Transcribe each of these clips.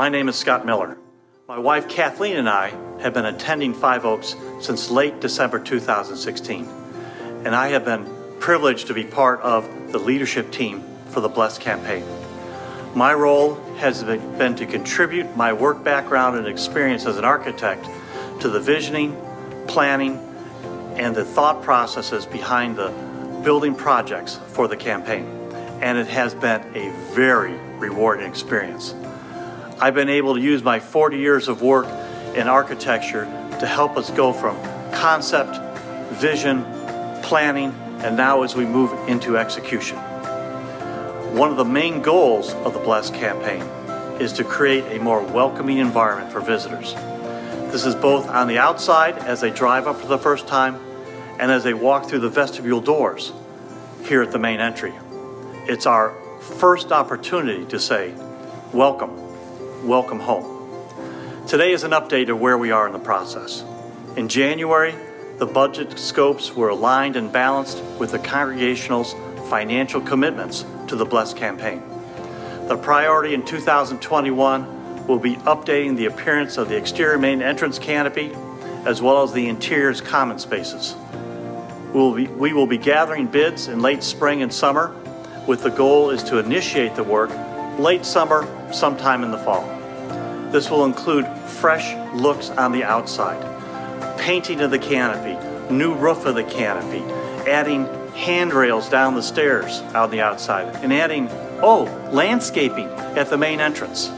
My name is Scott Miller. My wife Kathleen and I have been attending Five Oaks since late December 2016, and I have been privileged to be part of the leadership team for the Bless campaign. My role has been to contribute my work background and experience as an architect to the visioning, planning, and the thought processes behind the building projects for the campaign. And it has been a very rewarding experience. I've been able to use my 40 years of work in architecture to help us go from concept, vision, planning, and now as we move into execution. One of the main goals of the Bless campaign is to create a more welcoming environment for visitors. This is both on the outside as they drive up for the first time and as they walk through the vestibule doors here at the main entry. It's our first opportunity to say, Welcome, welcome home. Today is an update of where we are in the process. In January, the budget scopes were aligned and balanced with the congregational's financial commitments to the Bless campaign. The priority in 2021 will be updating the appearance of the exterior main entrance canopy as well as the interior's common spaces. We will, be, we will be gathering bids in late spring and summer, with the goal is to initiate the work late summer, sometime in the fall. This will include fresh looks on the outside, painting of the canopy, new roof of the canopy, adding handrails down the stairs on the outside, and adding, oh, landscaping at the main entrance.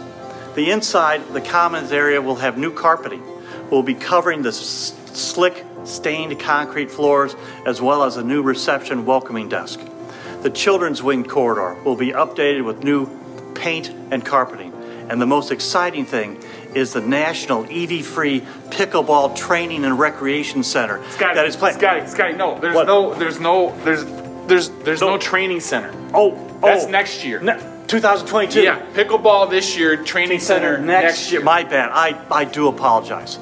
The inside, the commons area will have new carpeting. We'll be covering the s- slick stained concrete floors, as well as a new reception welcoming desk. The children's wing corridor will be updated with new paint and carpeting. And the most exciting thing is the National EV Free Pickleball Training and Recreation Center Scotty, that is planned. Scotty, Scotty, no, there's What? no, there's no, there's, there's, there's no, No. training center. Oh, That's oh, next year. ne- 2022. Yeah, pickleball this year, training center next, year. My bad. I, I do apologize.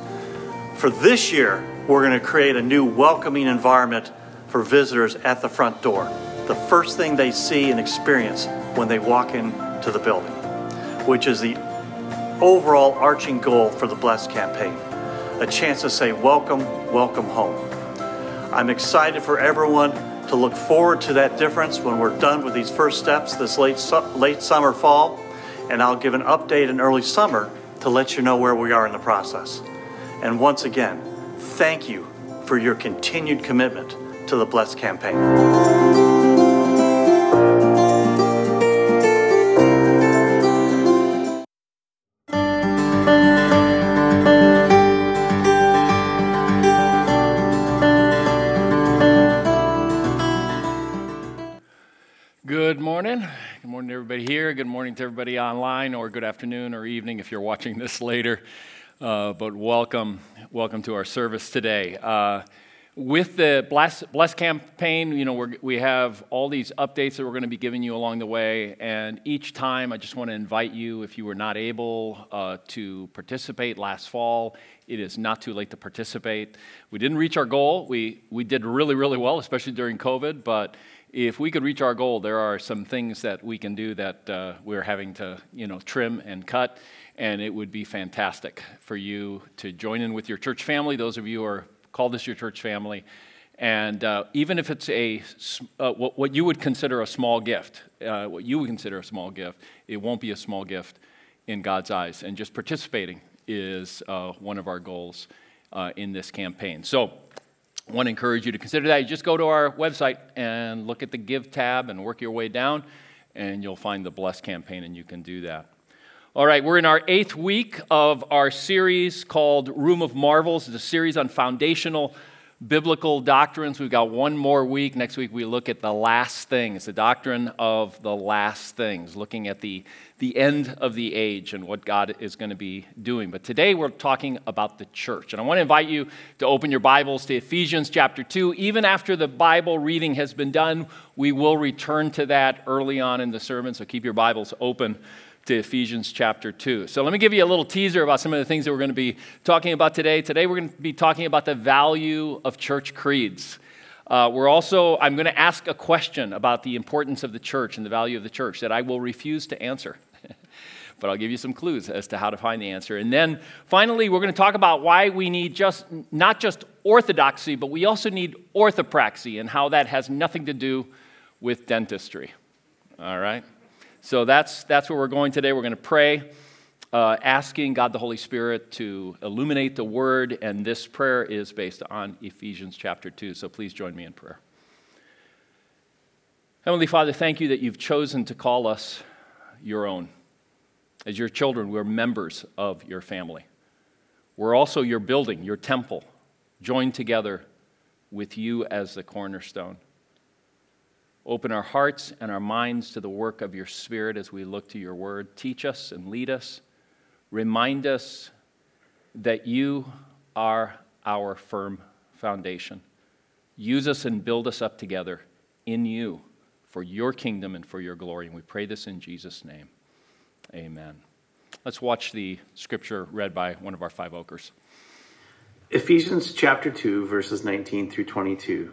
For this year, we're going to create a new welcoming environment for visitors at the front door. The first thing they see and experience when they walk into the building, which is the overall arching goal for the Bless campaign a chance to say, Welcome, welcome home. I'm excited for everyone to look forward to that difference when we're done with these first steps this late, su- late summer, fall, and I'll give an update in early summer to let you know where we are in the process. And once again, thank you for your continued commitment to the Bless campaign. Here. Good morning to everybody online, or good afternoon or evening if you're watching this later. Uh, but welcome, welcome to our service today. Uh, with the Bless, Bless campaign, you know, we have all these updates that we're going to be giving you along the way. And each time, I just want to invite you, if you were not able uh, to participate last fall, it is not too late to participate. We didn't reach our goal. We, we did really, really well, especially during COVID, but if we could reach our goal, there are some things that we can do that uh, we're having to, you know, trim and cut, and it would be fantastic for you to join in with your church family. Those of you who are call this your church family, and uh, even if it's a uh, what, what you would consider a small gift, uh, what you would consider a small gift, it won't be a small gift in God's eyes. And just participating is uh, one of our goals uh, in this campaign. So. I want to encourage you to consider that. You just go to our website and look at the Give tab and work your way down, and you'll find the Bless campaign, and you can do that. All right, we're in our eighth week of our series called Room of Marvels. It's a series on foundational biblical doctrines. We've got one more week. Next week, we look at the last things, the doctrine of the last things, looking at the, the end of the age and what God is going to be doing. But today, we're talking about the church. And I want to invite you to open your Bibles to Ephesians chapter 2. Even after the Bible reading has been done, we will return to that early on in the sermon. So keep your Bibles open to Ephesians chapter 2. So let me give you a little teaser about some of the things that we're going to be talking about today. Today we're going to be talking about the value of church creeds. Uh, we're also, I'm going to ask a question about the importance of the church and the value of the church that I will refuse to answer. but I'll give you some clues as to how to find the answer. And then finally, we're going to talk about why we need just not just orthodoxy, but we also need orthopraxy and how that has nothing to do with dentistry. All right? So that's, that's where we're going today. We're going to pray, uh, asking God the Holy Spirit to illuminate the word, and this prayer is based on Ephesians chapter 2. So please join me in prayer. Heavenly Father, thank you that you've chosen to call us your own. As your children, we're members of your family. We're also your building, your temple, joined together with you as the cornerstone. Open our hearts and our minds to the work of your Spirit as we look to your word. Teach us and lead us. Remind us that you are our firm foundation. Use us and build us up together in you for your kingdom and for your glory. And we pray this in Jesus' name. Amen. Let's watch the scripture read by one of our five oakers. Ephesians chapter 2, verses 19 through 22.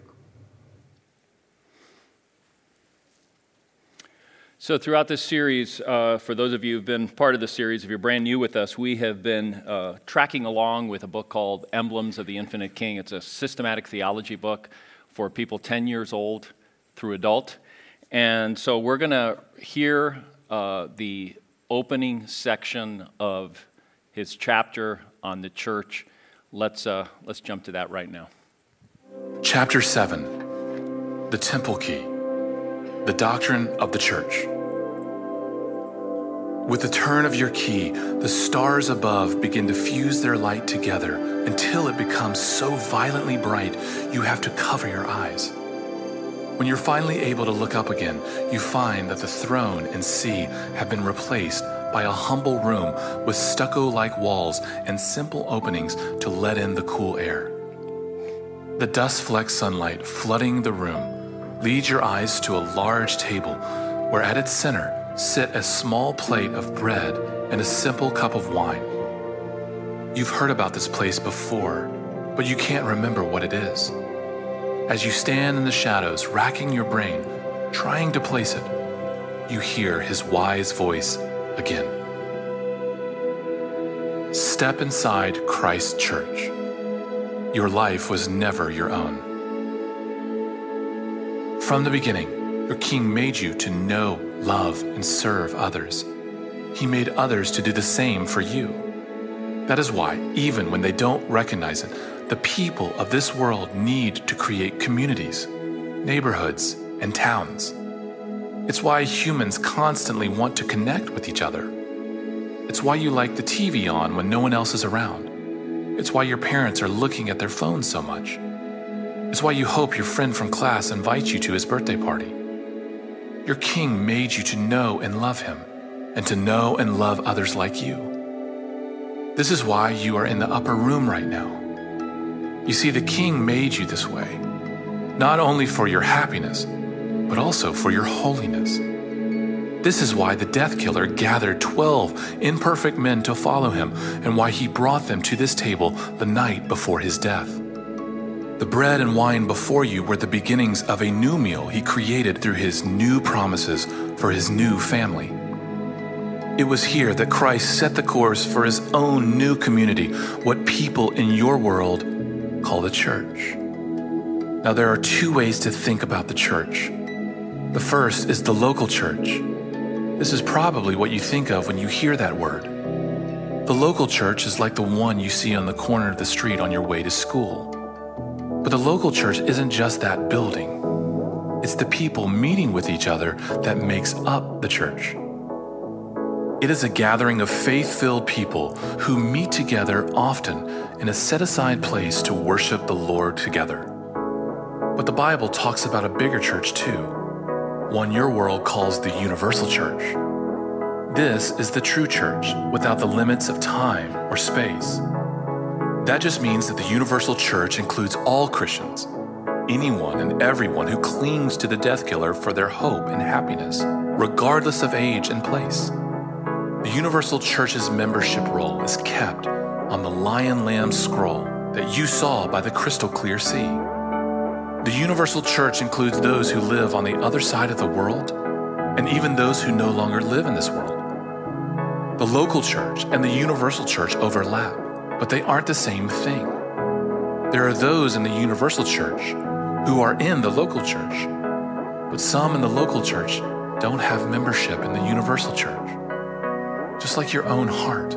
So, throughout this series, uh, for those of you who've been part of the series, if you're brand new with us, we have been uh, tracking along with a book called Emblems of the Infinite King. It's a systematic theology book for people 10 years old through adult. And so, we're going to hear uh, the opening section of his chapter on the church. Let's, uh, let's jump to that right now. Chapter 7 The Temple Key, the Doctrine of the Church. With the turn of your key, the stars above begin to fuse their light together until it becomes so violently bright you have to cover your eyes. When you're finally able to look up again, you find that the throne and sea have been replaced by a humble room with stucco like walls and simple openings to let in the cool air. The dust flecked sunlight flooding the room leads your eyes to a large table where at its center sit a small plate of bread and a simple cup of wine. You've heard about this place before, but you can't remember what it is. As you stand in the shadows, racking your brain, trying to place it, you hear his wise voice again. Step inside Christ Church. Your life was never your own. From the beginning, your King made you to know, love, and serve others. He made others to do the same for you. That is why, even when they don't recognize it, the people of this world need to create communities, neighborhoods, and towns. It's why humans constantly want to connect with each other. It's why you like the TV on when no one else is around. It's why your parents are looking at their phones so much. It's why you hope your friend from class invites you to his birthday party. Your king made you to know and love him, and to know and love others like you. This is why you are in the upper room right now. You see, the king made you this way, not only for your happiness, but also for your holiness. This is why the death killer gathered 12 imperfect men to follow him, and why he brought them to this table the night before his death. The bread and wine before you were the beginnings of a new meal he created through his new promises for his new family. It was here that Christ set the course for his own new community, what people in your world call the church. Now, there are two ways to think about the church. The first is the local church. This is probably what you think of when you hear that word. The local church is like the one you see on the corner of the street on your way to school. But the local church isn't just that building, it's the people meeting with each other that makes up the church. It is a gathering of faith filled people who meet together often in a set aside place to worship the Lord together. But the Bible talks about a bigger church too, one your world calls the universal church. This is the true church without the limits of time or space. That just means that the universal church includes all Christians, anyone and everyone who clings to the death killer for their hope and happiness, regardless of age and place. The universal church's membership roll is kept on the lion lamb scroll that you saw by the crystal clear sea. The universal church includes those who live on the other side of the world and even those who no longer live in this world. The local church and the universal church overlap, but they aren't the same thing. There are those in the universal church who are in the local church, but some in the local church don't have membership in the universal church. Just like your own heart.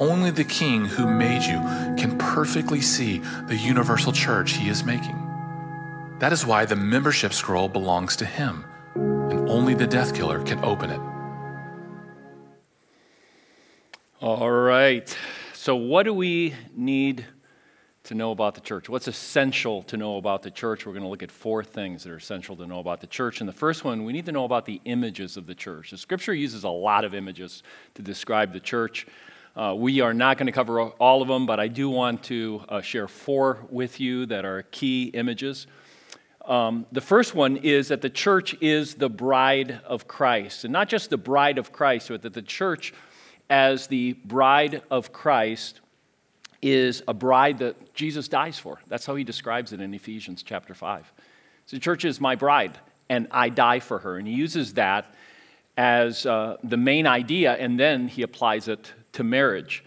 Only the King who made you can perfectly see the universal church he is making. That is why the membership scroll belongs to him, and only the death killer can open it. All right. So, what do we need to know about the church? What's essential to know about the church? We're going to look at four things that are essential to know about the church. And the first one, we need to know about the images of the church. The scripture uses a lot of images to describe the church. Uh, we are not going to cover all of them, but I do want to uh, share four with you that are key images. Um, the first one is that the church is the bride of Christ. And not just the bride of Christ, but that the church, as the bride of Christ, is a bride that Jesus dies for. That's how he describes it in Ephesians chapter 5. So the church is my bride, and I die for her. And he uses that as uh, the main idea, and then he applies it to marriage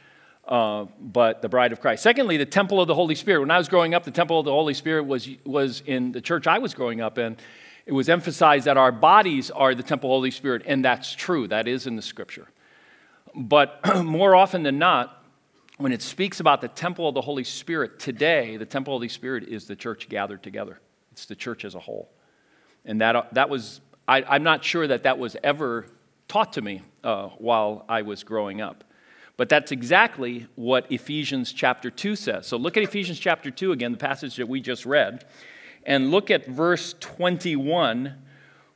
uh, but the bride of Christ. Secondly, the temple of the Holy Spirit. When I was growing up, the temple of the Holy Spirit was, was in the church I was growing up in. It was emphasized that our bodies are the temple of the Holy Spirit, and that's true. That is in the scripture. But more often than not, when it speaks about the temple of the Holy Spirit today, the temple of the Holy Spirit is the church gathered together. It's the church as a whole. And that, that was, I, am not sure that that was ever taught to me uh, while I was growing up. But that's exactly what Ephesians chapter 2 says. So look at Ephesians chapter 2 again, the passage that we just read, and look at verse 21,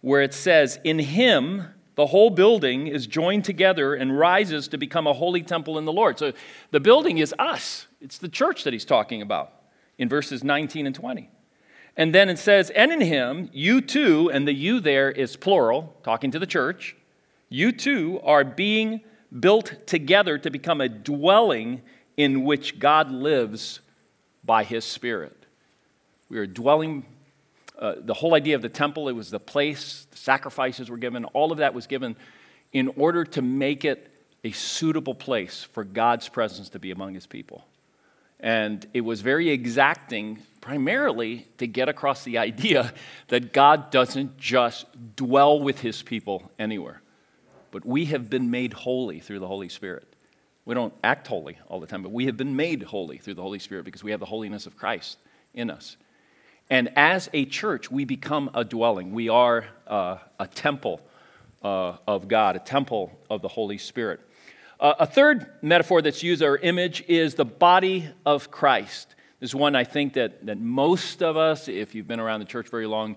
where it says, In him, the whole building is joined together and rises to become a holy temple in the Lord. So the building is us, it's the church that he's talking about in verses 19 and 20. And then it says, And in him, you too, and the you there is plural, talking to the church, you too are being built together to become a dwelling in which God lives by his Spirit. We are dwelling, uh, the whole idea of the temple, it was the place, the sacrifices were given, all of that was given in order to make it a suitable place for God's presence to be among his people. And it was very exacting, primarily to get across the idea that God doesn't just dwell with his people anywhere but we have been made holy through the Holy Spirit. We don't act holy all the time, but we have been made holy through the Holy Spirit because we have the holiness of Christ in us. And as a church, we become a dwelling. We are uh, a temple uh, of God, a temple of the Holy Spirit. Uh, a third metaphor that's used or image is the body of Christ. This is one I think that, that most of us, if you've been around the church very long,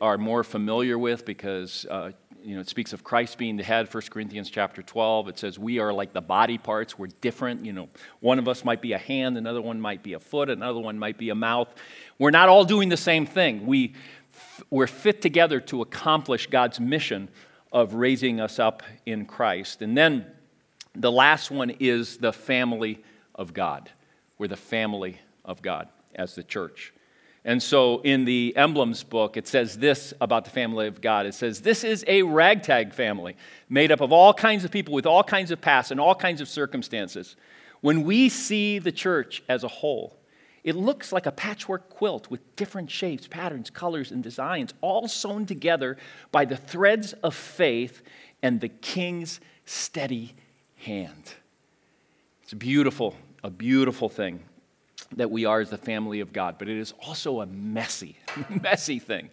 are more familiar with because uh, you know, it speaks of Christ being the head, 1 Corinthians chapter 12. It says we are like the body parts. We're different. You know, one of us might be a hand, another one might be a foot, another one might be a mouth. We're not all doing the same thing. We, we're fit together to accomplish God's mission of raising us up in Christ. And then the last one is the family of God. We're the family of God as the church. And so in the emblems book, it says this about the family of God. It says, This is a ragtag family made up of all kinds of people with all kinds of pasts and all kinds of circumstances. When we see the church as a whole, it looks like a patchwork quilt with different shapes, patterns, colors, and designs, all sewn together by the threads of faith and the king's steady hand. It's beautiful, a beautiful thing that we are as the family of God, but it is also a messy, messy thing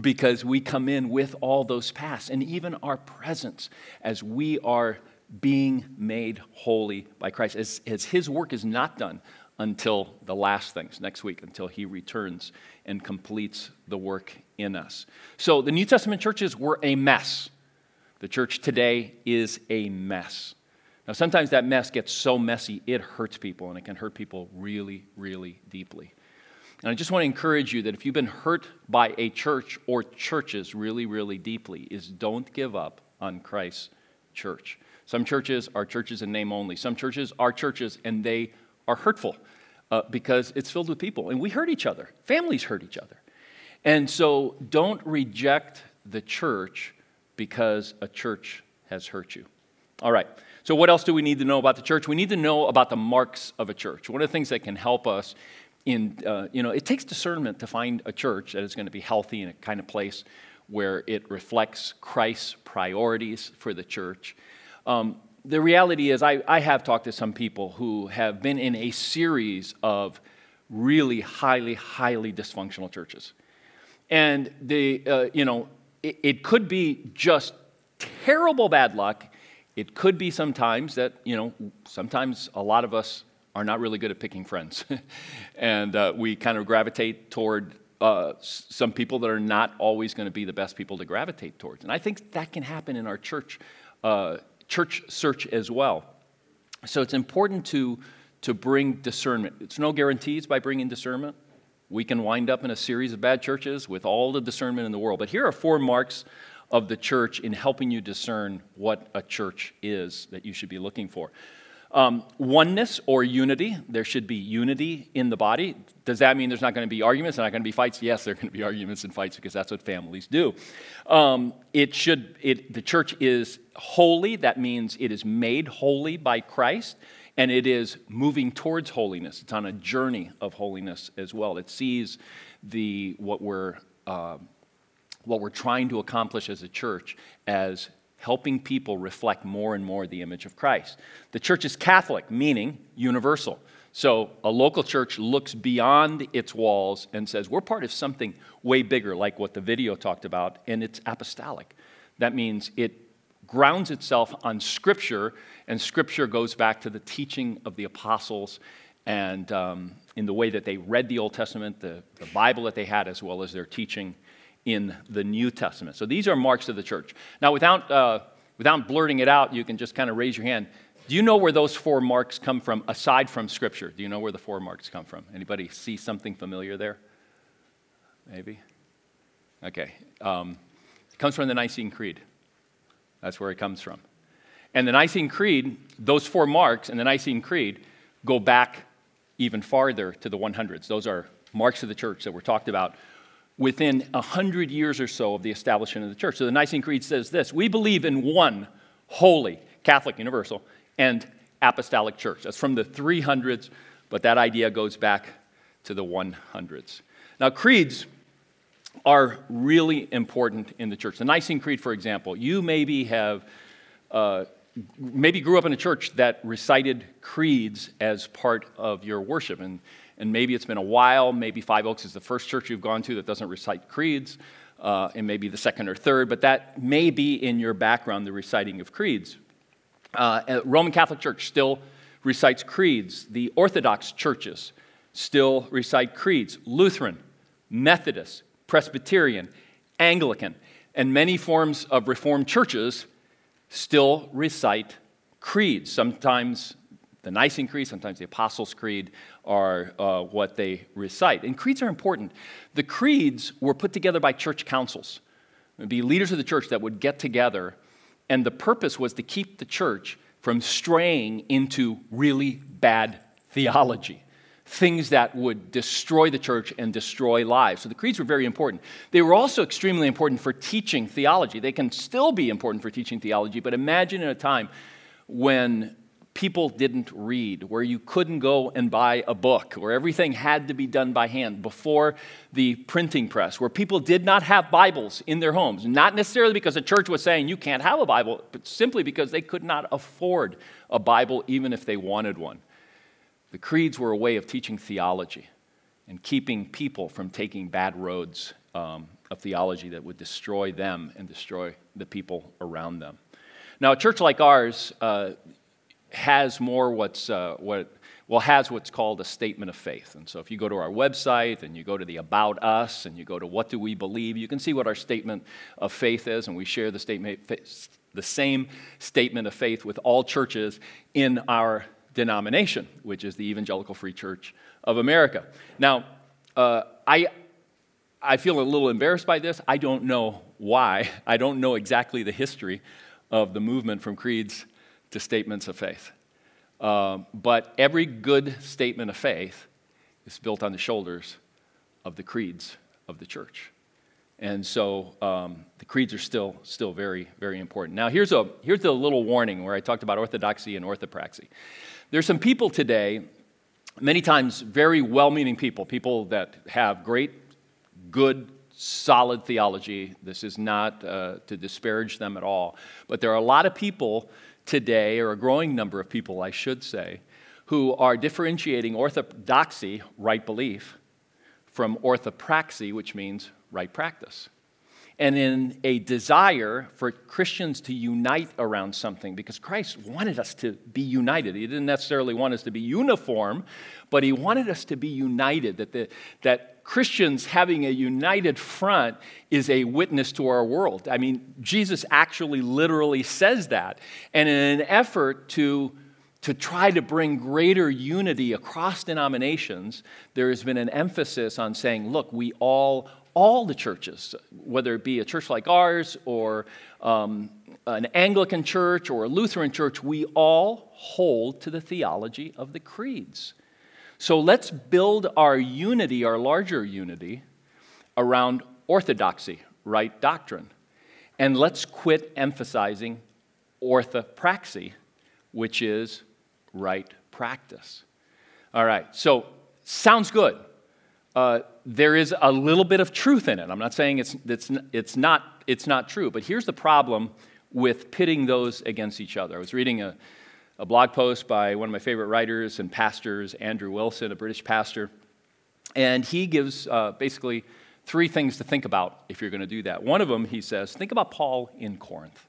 because we come in with all those pasts and even our presence as we are being made holy by Christ, as, as His work is not done until the last things next week, until He returns and completes the work in us. So the New Testament churches were a mess. The church today is a mess. Now, sometimes that mess gets so messy, it hurts people, and it can hurt people really, really deeply. And I just want to encourage you that if you've been hurt by a church or churches really, really deeply, is don't give up on Christ's church. Some churches are churches in name only. Some churches are churches and they are hurtful uh, because it's filled with people. And we hurt each other, families hurt each other. And so don't reject the church because a church has hurt you. All right. So, what else do we need to know about the church? We need to know about the marks of a church. One of the things that can help us in, uh, you know, it takes discernment to find a church that is going to be healthy and a kind of place where it reflects Christ's priorities for the church. Um, the reality is, I, I have talked to some people who have been in a series of really highly, highly dysfunctional churches. And the, uh, you know, it, it could be just terrible bad luck. It could be sometimes that, you know, sometimes a lot of us are not really good at picking friends. and uh, we kind of gravitate toward uh, some people that are not always going to be the best people to gravitate towards. And I think that can happen in our church, uh, church search as well. So it's important to, to bring discernment. It's no guarantees by bringing discernment. We can wind up in a series of bad churches with all the discernment in the world. But here are four marks of the church in helping you discern what a church is that you should be looking for. Um, oneness or unity. There should be unity in the body. Does that mean there's not going to be arguments and not going to be fights? Yes, there are going to be arguments and fights because that's what families do. Um, it should. It, the church is holy. That means it is made holy by Christ, and it is moving towards holiness. It's on a journey of holiness as well. It sees the what we're uh, what we're trying to accomplish as a church as helping people reflect more and more the image of Christ. The church is Catholic, meaning universal. So a local church looks beyond its walls and says, we're part of something way bigger, like what the video talked about, and it's apostolic. That means it grounds itself on Scripture, and Scripture goes back to the teaching of the apostles and um, in the way that they read the Old Testament, the, the Bible that they had, as well as their teaching in the New Testament. So these are marks of the church. Now, without, uh, without blurting it out, you can just kind of raise your hand. Do you know where those four marks come from aside from Scripture? Do you know where the four marks come from? Anybody see something familiar there? Maybe? Okay. Um, it comes from the Nicene Creed. That's where it comes from. And the Nicene Creed, those four marks in the Nicene Creed go back even farther to the 100s. Those are marks of the church that were talked about within 100 years or so of the establishment of the church. So the Nicene Creed says this We believe in one holy, Catholic, universal, and apostolic church. That's from the 300s, but that idea goes back to the 100s. Now, creeds are really important in the church. The Nicene Creed, for example, you maybe have. Uh, maybe grew up in a church that recited creeds as part of your worship. And and maybe it's been a while. Maybe Five Oaks is the first church you've gone to that doesn't recite creeds, uh, and maybe the second or third, but that may be in your background, the reciting of creeds. Uh, Roman Catholic Church still recites creeds. The Orthodox churches still recite creeds. Lutheran, Methodist, Presbyterian, Anglican, and many forms of Reformed churches still recite creeds. Sometimes the Nicene Creed, sometimes the Apostles' Creed are uh, what they recite. And creeds are important. The creeds were put together by church councils. It would be leaders of the church that would get together, and the purpose was to keep the church from straying into really bad theology, things that would destroy the church and destroy lives. So the creeds were very important. They were also extremely important for teaching theology. They can still be important for teaching theology, but imagine in a time when people didn't read, where you couldn't go and buy a book, where everything had to be done by hand before the printing press, where people did not have Bibles in their homes. Not necessarily because the church was saying you can't have a Bible, but simply because they could not afford a Bible even if they wanted one. The creeds were a way of teaching theology and keeping people from taking bad roads um, of theology that would destroy them and destroy the people around them. Now, a church like ours, uh, has more what's uh, what well has what's called a statement of faith and so if you go to our website and you go to the about us and you go to what do we believe you can see what our statement of faith is and we share the statement the same statement of faith with all churches in our denomination, which is the Evangelical Free Church of America. Now, uh, I, I feel a little embarrassed by this. I don't know why. I don't know exactly the history of the movement from creeds to statements of faith. Um, but every good statement of faith is built on the shoulders of the creeds of the church. And so um, the creeds are still, still very, very important. Now, here's a, here's a little warning where I talked about orthodoxy and orthopraxy. There's some people today, many times very well meaning people, people that have great, good, solid theology. This is not uh, to disparage them at all. But there are a lot of people today, or a growing number of people, I should say, who are differentiating orthodoxy, right belief, from orthopraxy, which means right practice. And in a desire for Christians to unite around something, because Christ wanted us to be united. He didn't necessarily want us to be uniform, but He wanted us to be united, that, the, that Christians having a united front is a witness to our world. I mean, Jesus actually literally says that. And in an effort to to try to bring greater unity across denominations, there has been an emphasis on saying, look, we all, all the churches, whether it be a church like ours or um, an Anglican church or a Lutheran church, we all hold to the theology of the creeds. So let's build our unity, our larger unity, around orthodoxy, right doctrine. And let's quit emphasizing orthopraxy, which is right practice. All right, so sounds good. Uh, there is a little bit of truth in it. I'm not saying it's, it's, it's, not, it's not true, but here's the problem with pitting those against each other. I was reading a, a blog post by one of my favorite writers and pastors, Andrew Wilson, a British pastor, and he gives uh, basically three things to think about if you're going to do that. One of them, he says, think about Paul in Corinth.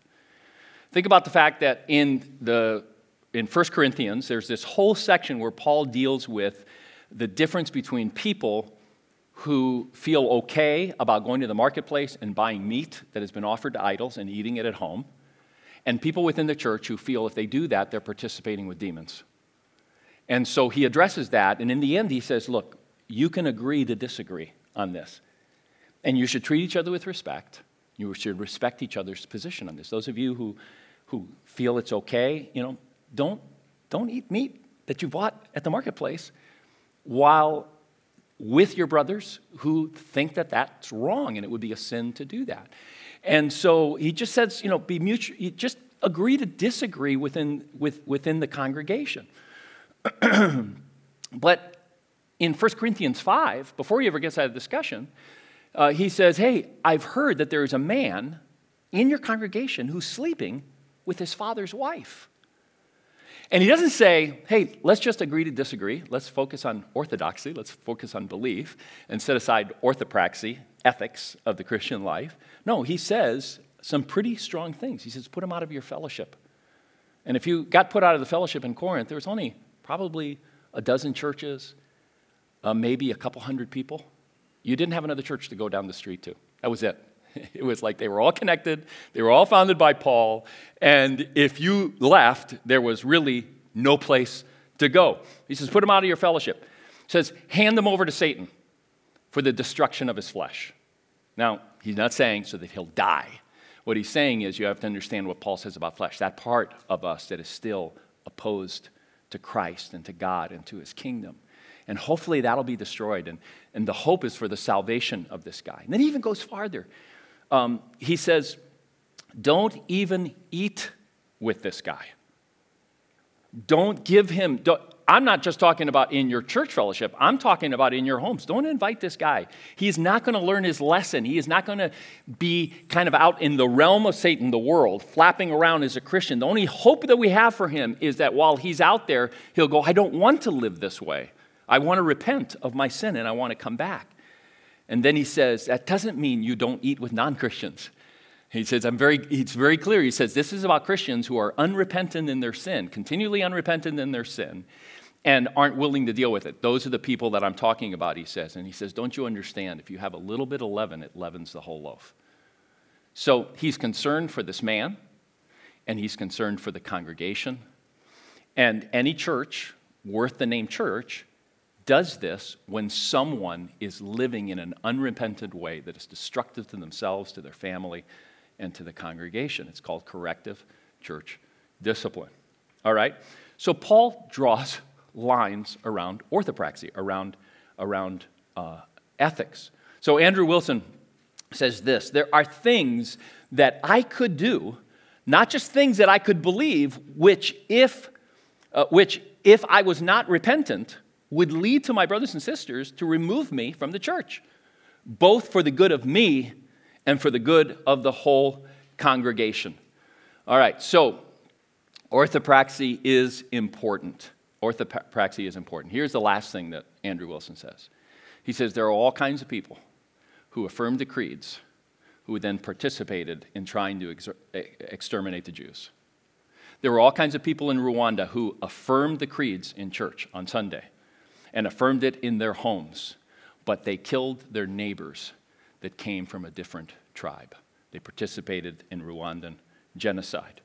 Think about the fact that in the in 1 Corinthians, there's this whole section where Paul deals with the difference between people who feel okay about going to the marketplace and buying meat that has been offered to idols and eating it at home, and people within the church who feel if they do that, they're participating with demons. And so he addresses that, and in the end, he says, Look, you can agree to disagree on this. And you should treat each other with respect. You should respect each other's position on this. Those of you who, who feel it's okay, you know, don't, don't eat meat that you bought at the marketplace while with your brothers who think that that's wrong and it would be a sin to do that. And so he just says, you know, be mutual, you just agree to disagree within, with, within the congregation. but in 1 Corinthians 5, before he ever gets out of discussion, uh, he says, Hey, I've heard that there is a man in your congregation who's sleeping with his father's wife. And he doesn't say, hey, let's just agree to disagree. Let's focus on orthodoxy. Let's focus on belief and set aside orthopraxy, ethics of the Christian life. No, he says some pretty strong things. He says, put them out of your fellowship. And if you got put out of the fellowship in Corinth, there was only probably a dozen churches, uh, maybe a couple hundred people. You didn't have another church to go down the street to. That was it. It was like they were all connected, they were all founded by Paul, and if you left, there was really no place to go. He says, Put them out of your fellowship. He says, Hand them over to Satan for the destruction of his flesh. Now, he's not saying so that he'll die. What he's saying is you have to understand what Paul says about flesh, that part of us that is still opposed to Christ and to God and to his kingdom. And hopefully that'll be destroyed. And, and the hope is for the salvation of this guy. And then he even goes farther um, he says, Don't even eat with this guy. Don't give him, don't, I'm not just talking about in your church fellowship, I'm talking about in your homes. Don't invite this guy. He's not going to learn his lesson. He is not going to be kind of out in the realm of Satan, the world, flapping around as a Christian. The only hope that we have for him is that while he's out there, he'll go, I don't want to live this way. I want to repent of my sin and I want to come back. And then he says, that doesn't mean you don't eat with non Christians. He says, I'm very, it's very clear. He says, this is about Christians who are unrepentant in their sin, continually unrepentant in their sin, and aren't willing to deal with it. Those are the people that I'm talking about, he says. And he says, Don't you understand? If you have a little bit of leaven, it leavens the whole loaf. So he's concerned for this man. and he's concerned for the congregation. And any church worth the name church does this when someone is living in an unrepentant way that is destructive to themselves, to their family, and to the congregation. It's called corrective church discipline. All right? So Paul draws lines around orthopraxy, around, around uh, ethics. So Andrew Wilson says this there are things that I could do, not just things that I could believe, which if, uh, which if I was not repentant, would lead to my brothers and sisters to remove me from the church, both for the good of me and for the good of the whole congregation. All right, so orthopraxy is important. Orthopraxy is important. Here's the last thing that Andrew Wilson says he says there are all kinds of people who affirmed the creeds who then participated in trying to ex- exterminate the Jews. There were all kinds of people in Rwanda who affirmed the creeds in church on Sunday and affirmed it in their homes, but they killed their neighbors that came from a different tribe. They participated in Rwandan genocide.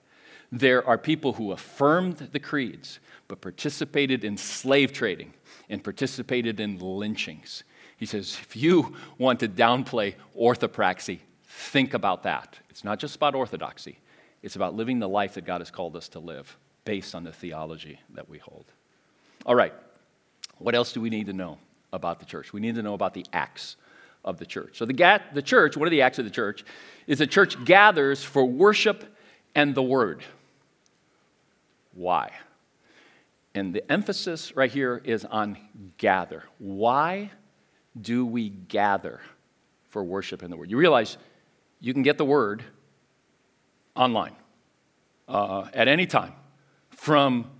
There are people who affirmed the creeds, but participated in slave trading and participated in lynchings. He says, if you want to downplay orthopraxy, think about that. It's not just about orthodoxy, it's about living the life that God has called us to live based on the theology that we hold. All right, what else do we need to know about the church? We need to know about the acts of the church. So, the, ga- the church, one of the acts of the church, is the church gathers for worship and the word. Why? And the emphasis right here is on gather. Why do we gather for worship in the word? You realize you can get the word online uh, at any time from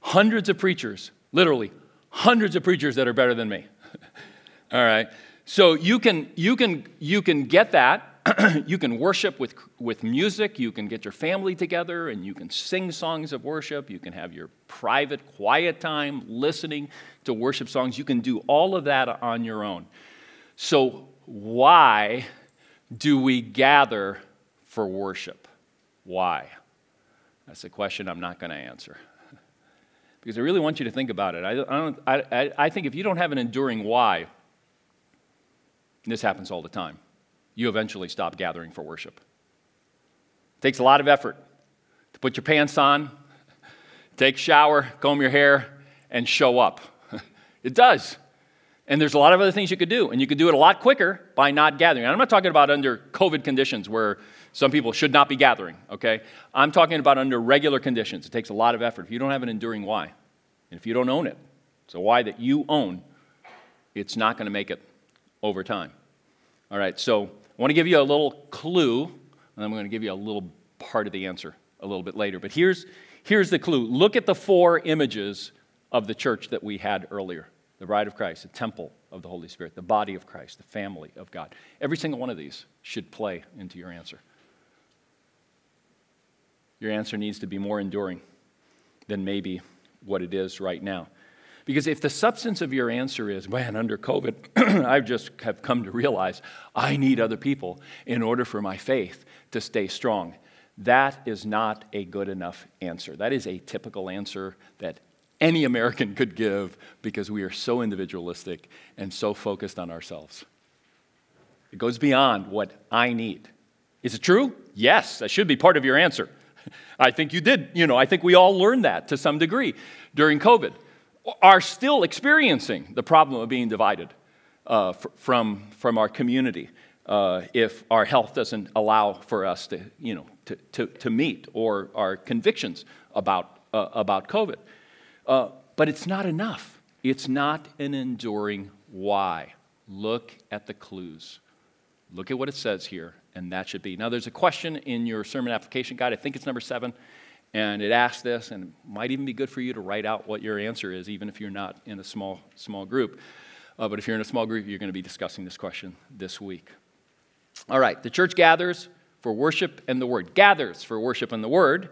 hundreds of preachers, literally hundreds of preachers that are better than me. All right. So you can, you can, you can get that. you can worship with, with music. You can get your family together and you can sing songs of worship. You can have your private, quiet time listening to worship songs. You can do all of that on your own. So, why do we gather for worship? Why? That's a question I'm not going to answer because I really want you to think about it. I, don't, I, I think if you don't have an enduring why, this happens all the time, you eventually stop gathering for worship. It takes a lot of effort to put your pants on, take a shower, comb your hair, and show up. it does. And there's a lot of other things you could do, and you could do it a lot quicker by not gathering. And I'm not talking about under COVID conditions where some people should not be gathering, okay? I'm talking about under regular conditions. It takes a lot of effort. If you don't have an enduring why, and if you don't own it, it's a why that you own, it's not going to make it over time. All right, so I want to give you a little clue, and I'm going to give you a little part of the answer a little bit later. But here's, here's the clue look at the four images of the church that we had earlier the bride of Christ, the temple of the Holy Spirit, the body of Christ, the family of God. Every single one of these should play into your answer your answer needs to be more enduring than maybe what it is right now. Because if the substance of your answer is, man, under COVID, I just have come to realize I need other people in order for my faith to stay strong, that is not a good enough answer. That is a typical answer that any American could give because we are so individualistic and so focused on ourselves. It goes beyond what I need. Is it true? Yes, that should be part of your answer. I think you did. You know, I think we all learned that to some degree during COVID. Are still experiencing the problem of being divided uh, f- from, from our community uh, if our health doesn't allow for us to, you know, to, to, to meet or our convictions about, uh, about COVID. Uh, but it's not enough. It's not an enduring why. Look at the clues. Look at what it says here and that should be. Now, there's a question in your sermon application guide, I think it's number seven, and it asks this, and it might even be good for you to write out what your answer is, even if you're not in a small, small group. Uh, but if you're in a small group, you're going to be discussing this question this week. All right, the church gathers for worship and the word, gathers for worship and the word,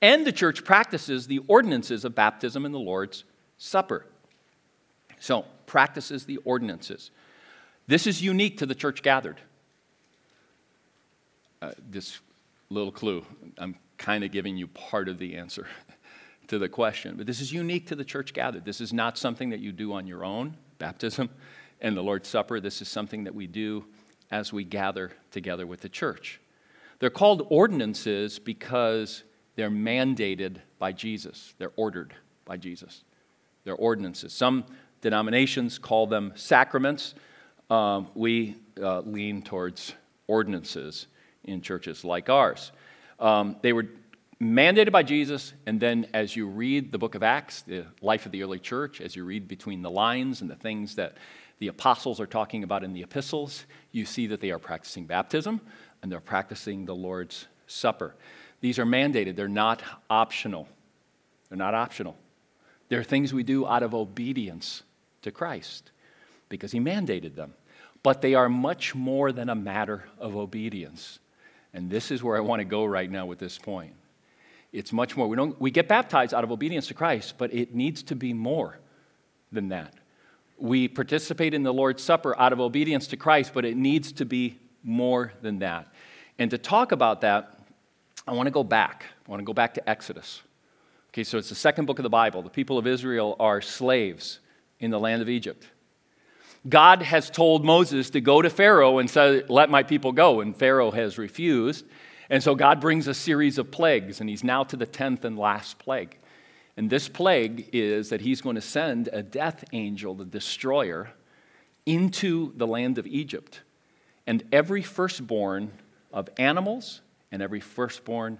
and the church practices the ordinances of baptism and the Lord's Supper. So, practices the ordinances. This is unique to the church gathered uh, this little clue. I'm kind of giving you part of the answer to the question. But this is unique to the church gathered. This is not something that you do on your own, baptism and the Lord's Supper. This is something that we do as we gather together with the church. They're called ordinances because they're mandated by Jesus, they're ordered by Jesus. They're ordinances. Some denominations call them sacraments. Um, we uh, lean towards ordinances in churches like ours. Um, they were mandated by Jesus, and then as you read the book of Acts, the life of the early church, as you read between the lines and the things that the apostles are talking about in the epistles, you see that they are practicing baptism and they're practicing the Lord's Supper. These are mandated, they're not optional. They're not optional. They're things we do out of obedience to Christ because He mandated them. But they are much more than a matter of obedience. And this is where I want to go right now with this point. It's much more. We, don't, we get baptized out of obedience to Christ, but it needs to be more than that. We participate in the Lord's Supper out of obedience to Christ, but it needs to be more than that. And to talk about that, I want to go back. I want to go back to Exodus. Okay, so it's the second book of the Bible. The people of Israel are slaves in the land of Egypt. God has told Moses to go to Pharaoh and say, Let my people go. And Pharaoh has refused. And so God brings a series of plagues, and he's now to the 10th and last plague. And this plague is that he's going to send a death angel, the destroyer, into the land of Egypt. And every firstborn of animals and every firstborn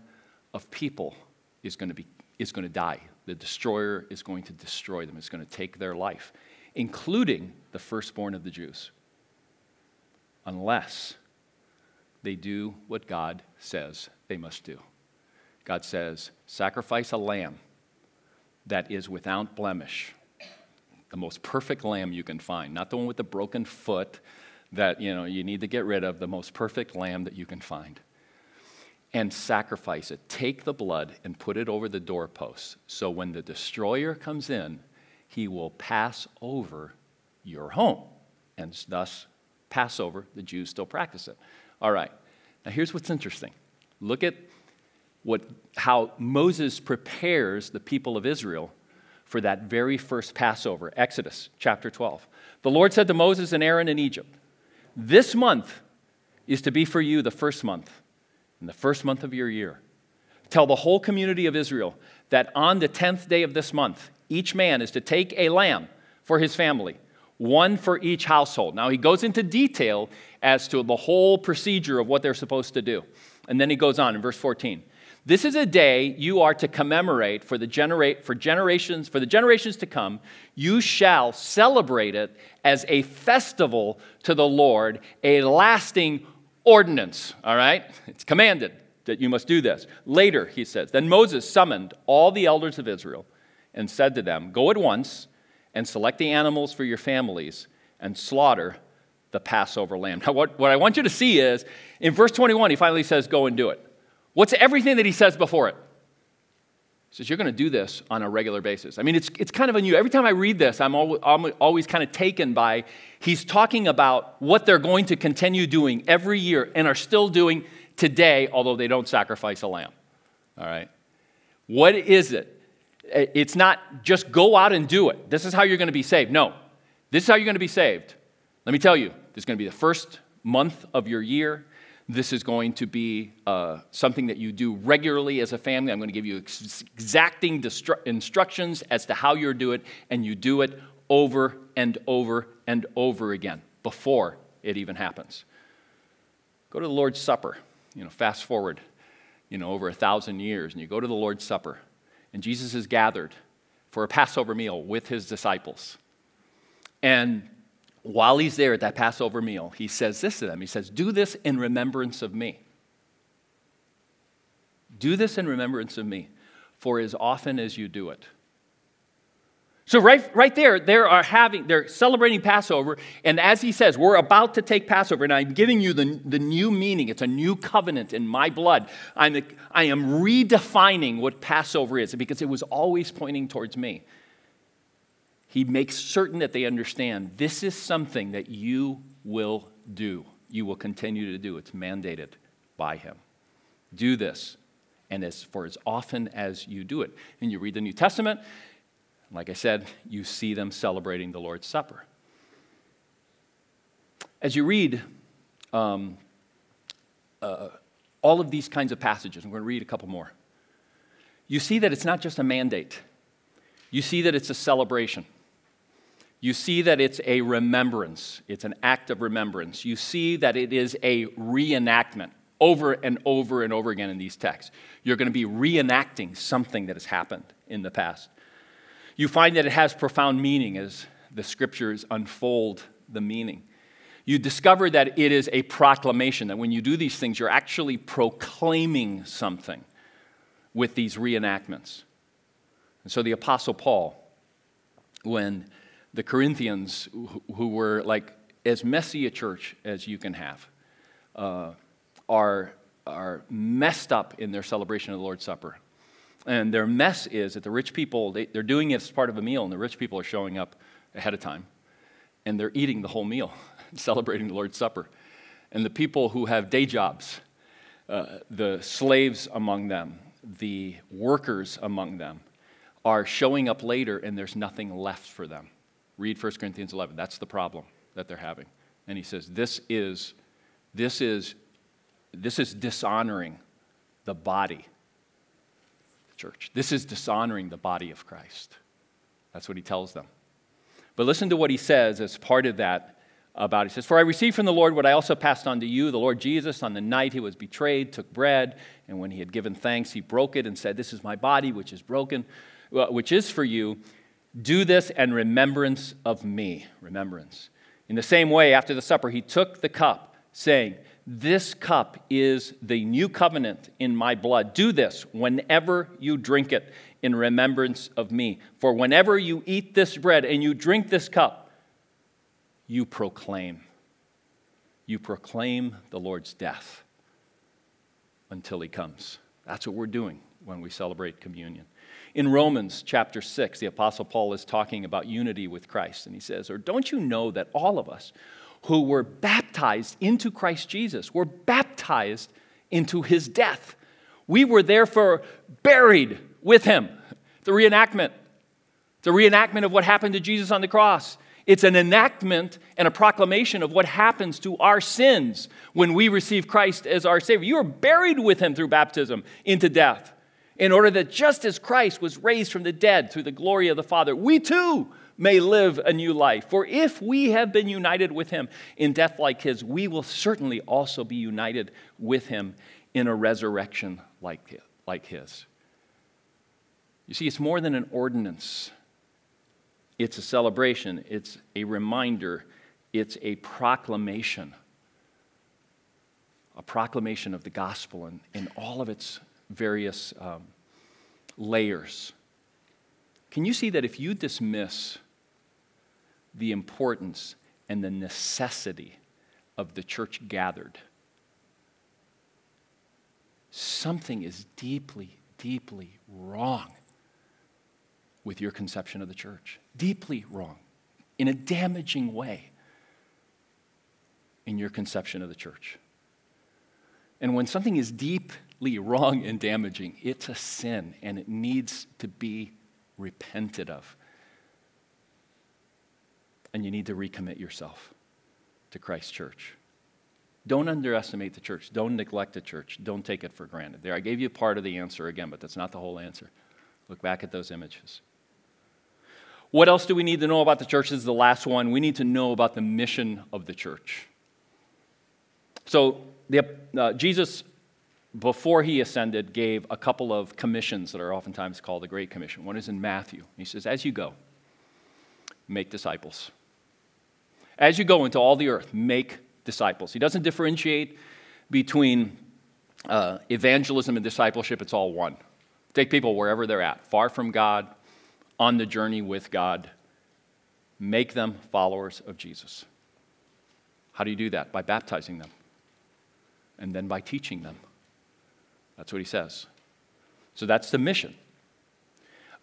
of people is going to, be, is going to die. The destroyer is going to destroy them, it's going to take their life including the firstborn of the Jews, unless they do what God says they must do. God says, sacrifice a lamb that is without blemish, the most perfect lamb you can find, not the one with the broken foot that you know you need to get rid of, the most perfect lamb that you can find. And sacrifice it. Take the blood and put it over the doorposts. So when the destroyer comes in, he will pass over your home. And thus, Passover, the Jews still practice it. All right. Now, here's what's interesting. Look at what, how Moses prepares the people of Israel for that very first Passover, Exodus chapter 12. The Lord said to Moses and Aaron in Egypt, This month is to be for you the first month, in the first month of your year. Tell the whole community of Israel that on the 10th day of this month, each man is to take a lamb for his family, one for each household. Now, he goes into detail as to the whole procedure of what they're supposed to do. And then he goes on in verse 14. This is a day you are to commemorate for the generate for generations for the generations to come. You shall celebrate it as a festival to the Lord, a lasting ordinance. All right? It's commanded that you must do this. Later, he says, then Moses summoned all the elders of Israel and said to them, Go at once and select the animals for your families and slaughter the Passover lamb. Now, what, what I want you to see is in verse 21, he finally says, Go and do it. What's everything that he says before it? He says, You're going to do this on a regular basis. I mean, it's, it's kind of unusual. Every time I read this, I'm always, I'm always kind of taken by he's talking about what they're going to continue doing every year and are still doing today, although they don't sacrifice a lamb. All right? What is it? It's not just go out and do it. This is how you're going to be saved. No, this is how you're going to be saved. Let me tell you, this is going to be the first month of your year. This is going to be uh, something that you do regularly as a family. I'm going to give you ex- exacting instructions as to how you do it, and you do it over and over and over again before it even happens. Go to the Lord's Supper. You know, fast forward, you know, over a thousand years, and you go to the Lord's Supper and Jesus is gathered for a Passover meal with his disciples. And while he's there at that Passover meal, he says this to them He says, Do this in remembrance of me. Do this in remembrance of me, for as often as you do it. So right, right there, they are having, they're celebrating Passover, and as he says, we're about to take Passover, and I'm giving you the, the new meaning. It's a new covenant in my blood. I'm, I am redefining what Passover is because it was always pointing towards me. He makes certain that they understand this is something that you will do. You will continue to do. It's mandated by him. Do this and as for as often as you do it. And you read the New Testament, like I said, you see them celebrating the Lord's Supper. As you read um, uh, all of these kinds of passages, I'm going to read a couple more, you see that it's not just a mandate, you see that it's a celebration. You see that it's a remembrance. It's an act of remembrance. You see that it is a reenactment over and over and over again in these texts. You're going to be reenacting something that has happened in the past. You find that it has profound meaning as the scriptures unfold the meaning. You discover that it is a proclamation, that when you do these things, you're actually proclaiming something with these reenactments. And so the Apostle Paul, when the Corinthians, who were like as messy a church as you can have, uh, are, are messed up in their celebration of the Lord's Supper. And their mess is that the rich people, they, they're doing it as part of a meal, and the rich people are showing up ahead of time, and they're eating the whole meal, celebrating the Lord's Supper. And the people who have day jobs, uh, the slaves among them, the workers among them, are showing up later, and there's nothing left for them. Read 1 Corinthians 11. That's the problem that they're having. And he says, this is, this is, this is dishonoring the body, church. This is dishonoring the body of Christ. That's what he tells them. But listen to what he says as part of that about it. He says, For I received from the Lord what I also passed on to you. The Lord Jesus, on the night he was betrayed, took bread, and when he had given thanks, he broke it and said, This is my body, which is broken, uh, which is for you. Do this in remembrance of me. Remembrance. In the same way, after the supper, he took the cup, saying, This cup is the new covenant in my blood. Do this whenever you drink it in remembrance of me. For whenever you eat this bread and you drink this cup, you proclaim. You proclaim the Lord's death until he comes. That's what we're doing when we celebrate communion. In Romans chapter 6, the Apostle Paul is talking about unity with Christ, and he says, Or don't you know that all of us who were baptized into Christ Jesus were baptized into his death? We were therefore buried with him. The reenactment. The reenactment of what happened to Jesus on the cross. It's an enactment and a proclamation of what happens to our sins when we receive Christ as our Savior. You are buried with Him through baptism into death in order that just as Christ was raised from the dead through the glory of the Father, we too may live a new life. For if we have been united with him in death like his, we will certainly also be united with him in a resurrection like, like his. You see, it's more than an ordinance, it's a celebration, it's a reminder, it's a proclamation. A proclamation of the gospel in, in all of its various um, layers. Can you see that if you dismiss the importance and the necessity of the church gathered, something is deeply, deeply wrong with your conception of the church. Deeply wrong, in a damaging way, in your conception of the church. And when something is deep wrong and damaging. It's a sin and it needs to be repented of. And you need to recommit yourself to Christ's church. Don't underestimate the church. Don't neglect the church. Don't take it for granted. There, I gave you part of the answer again, but that's not the whole answer. Look back at those images. What else do we need to know about the church? This is the last one. We need to know about the mission of the church. So, the, uh, Jesus before he ascended, gave a couple of commissions that are oftentimes called the Great Commission. One is in Matthew. He says, As you go, make disciples. As you go into all the earth, make disciples. He doesn't differentiate between uh, evangelism and discipleship, it's all one. Take people wherever they're at, far from God, on the journey with God. Make them followers of Jesus. How do you do that? By baptizing them, and then by teaching them that's what he says. So that's the mission.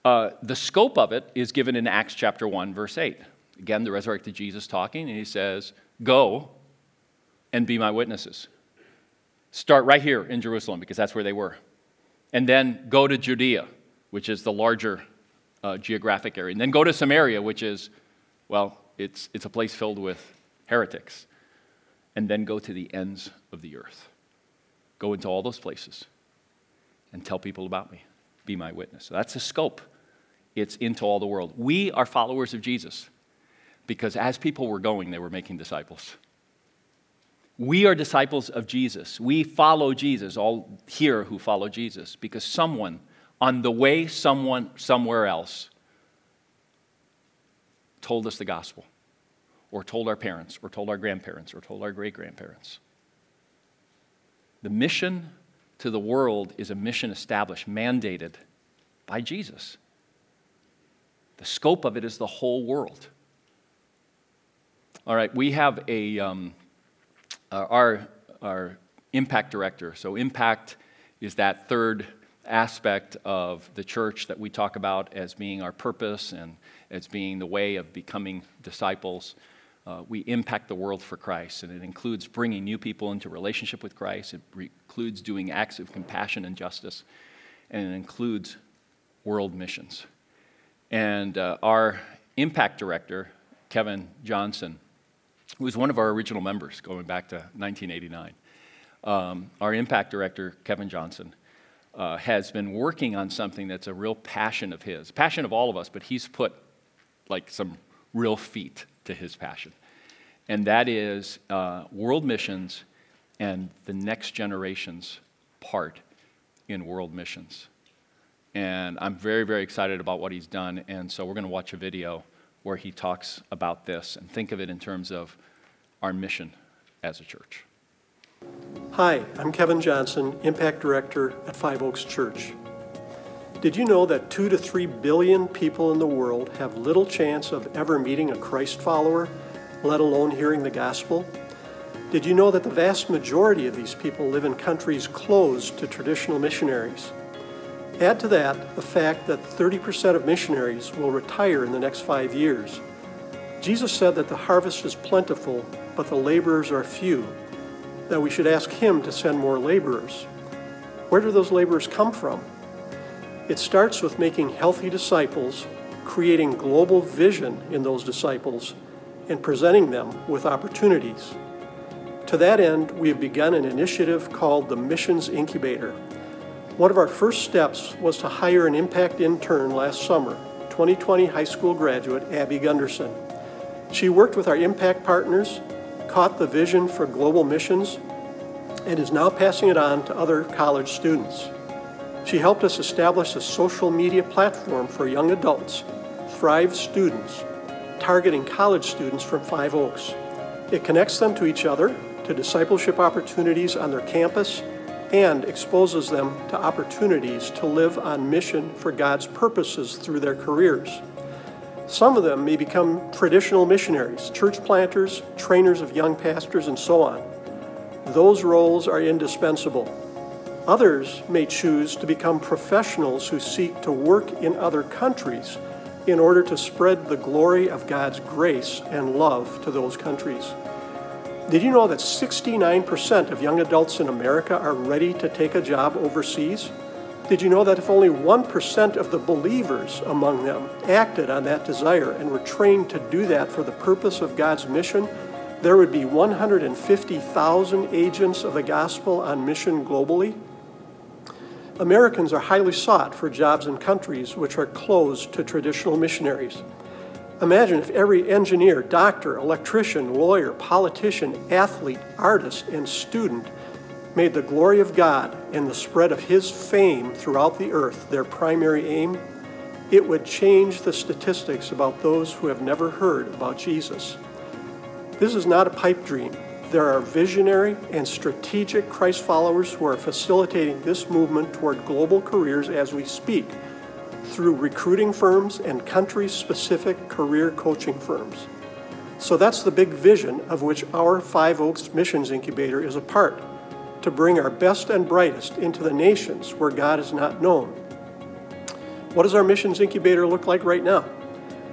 Uh, the scope of it is given in Acts chapter 1, verse 8. Again, the resurrected Jesus talking, and he says, Go and be my witnesses. Start right here in Jerusalem because that's where they were. and then go to Judea, which is the larger uh, geographic area, and then go to Samaria, which is, well, it's, it's a place filled with heretics, and then go to the ends of the earth. Go into all those places and tell people about me. Be my witness. So that's the scope. It's into all the world. We are followers of Jesus because as people were going, they were making disciples. We are disciples of Jesus. We follow Jesus, all here who follow Jesus, because someone on the way someone somewhere else told us the gospel, or told our parents, or told our grandparents, or told our great grandparents. The mission to the world is a mission established, mandated by Jesus. The scope of it is the whole world. All right, we have a, um, uh, our, our impact director. So, impact is that third aspect of the church that we talk about as being our purpose and as being the way of becoming disciples. Uh, we impact the world for Christ, and it includes bringing new people into relationship with Christ. It re- includes doing acts of compassion and justice, and it includes world missions. And uh, our impact director, Kevin Johnson, who was one of our original members going back to 1989. Um, our impact director, Kevin Johnson, uh, has been working on something that's a real passion of his, passion of all of us, but he's put like some real feet to his passion. And that is uh, world missions and the next generation's part in world missions. And I'm very, very excited about what he's done. And so we're going to watch a video where he talks about this and think of it in terms of our mission as a church. Hi, I'm Kevin Johnson, Impact Director at Five Oaks Church. Did you know that two to three billion people in the world have little chance of ever meeting a Christ follower, let alone hearing the gospel? Did you know that the vast majority of these people live in countries closed to traditional missionaries? Add to that the fact that 30% of missionaries will retire in the next five years. Jesus said that the harvest is plentiful, but the laborers are few, that we should ask Him to send more laborers. Where do those laborers come from? It starts with making healthy disciples, creating global vision in those disciples, and presenting them with opportunities. To that end, we have begun an initiative called the Missions Incubator. One of our first steps was to hire an impact intern last summer, 2020 high school graduate Abby Gunderson. She worked with our impact partners, caught the vision for global missions, and is now passing it on to other college students. She helped us establish a social media platform for young adults, Thrive Students, targeting college students from Five Oaks. It connects them to each other, to discipleship opportunities on their campus, and exposes them to opportunities to live on mission for God's purposes through their careers. Some of them may become traditional missionaries, church planters, trainers of young pastors, and so on. Those roles are indispensable. Others may choose to become professionals who seek to work in other countries in order to spread the glory of God's grace and love to those countries. Did you know that 69% of young adults in America are ready to take a job overseas? Did you know that if only 1% of the believers among them acted on that desire and were trained to do that for the purpose of God's mission, there would be 150,000 agents of the gospel on mission globally? Americans are highly sought for jobs in countries which are closed to traditional missionaries. Imagine if every engineer, doctor, electrician, lawyer, politician, athlete, artist, and student made the glory of God and the spread of His fame throughout the earth their primary aim, it would change the statistics about those who have never heard about Jesus. This is not a pipe dream. There are visionary and strategic Christ followers who are facilitating this movement toward global careers as we speak through recruiting firms and country specific career coaching firms. So that's the big vision of which our Five Oaks Missions Incubator is a part to bring our best and brightest into the nations where God is not known. What does our missions incubator look like right now?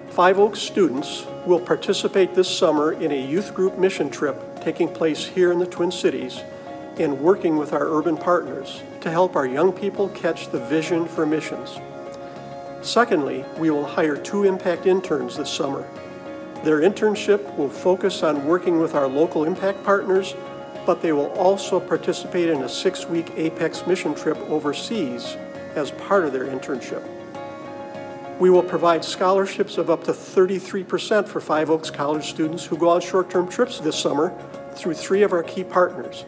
Five Oaks students will participate this summer in a youth group mission trip taking place here in the Twin Cities and working with our urban partners to help our young people catch the vision for missions. Secondly, we will hire two impact interns this summer. Their internship will focus on working with our local impact partners, but they will also participate in a six week Apex mission trip overseas as part of their internship. We will provide scholarships of up to 33% for Five Oaks College students who go on short term trips this summer through three of our key partners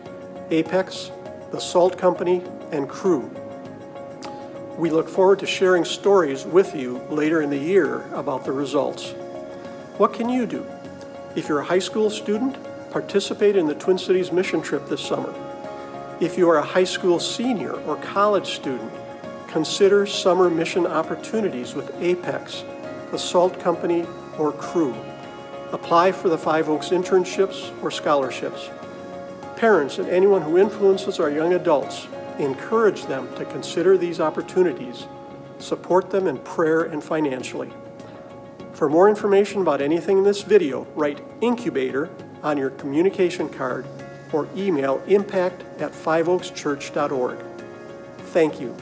Apex, the Salt Company, and Cru. We look forward to sharing stories with you later in the year about the results. What can you do? If you're a high school student, participate in the Twin Cities mission trip this summer. If you are a high school senior or college student, consider summer mission opportunities with Apex, the Salt Company, or Cru. Apply for the Five Oaks internships or scholarships. Parents and anyone who influences our young adults, encourage them to consider these opportunities. Support them in prayer and financially. For more information about anything in this video, write incubator on your communication card or email impact at fiveoakschurch.org. Thank you.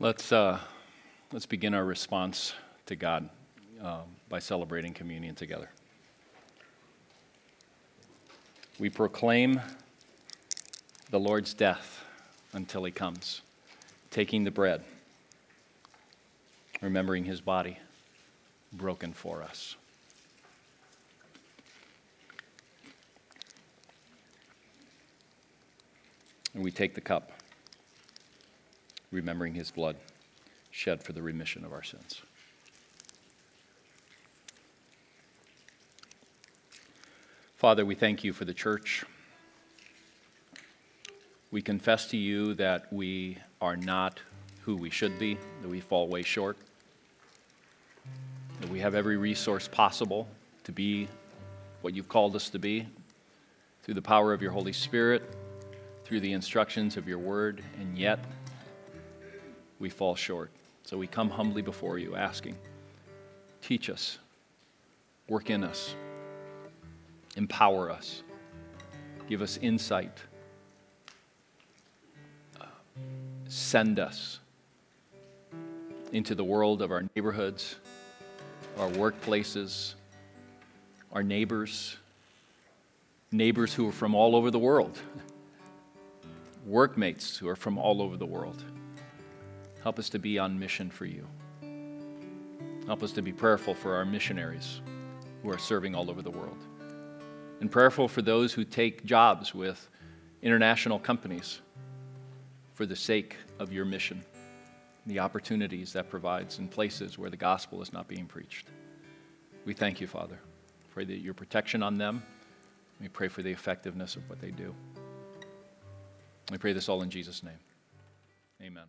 Let's, uh, let's begin our response to God um, by celebrating communion together. We proclaim the Lord's death until he comes, taking the bread, remembering his body broken for us. And we take the cup remembering his blood shed for the remission of our sins. Father, we thank you for the church. We confess to you that we are not who we should be, that we fall way short, that we have every resource possible to be what you've called us to be through the power of your Holy Spirit, through the instructions of your word, and yet we fall short. So we come humbly before you, asking, teach us, work in us, empower us, give us insight, uh, send us into the world of our neighborhoods, our workplaces, our neighbors, neighbors who are from all over the world, workmates who are from all over the world. Help us to be on mission for you. Help us to be prayerful for our missionaries who are serving all over the world. And prayerful for those who take jobs with international companies for the sake of your mission, the opportunities that provides in places where the gospel is not being preached. We thank you, Father. Pray that your protection on them. We pray for the effectiveness of what they do. We pray this all in Jesus' name. Amen.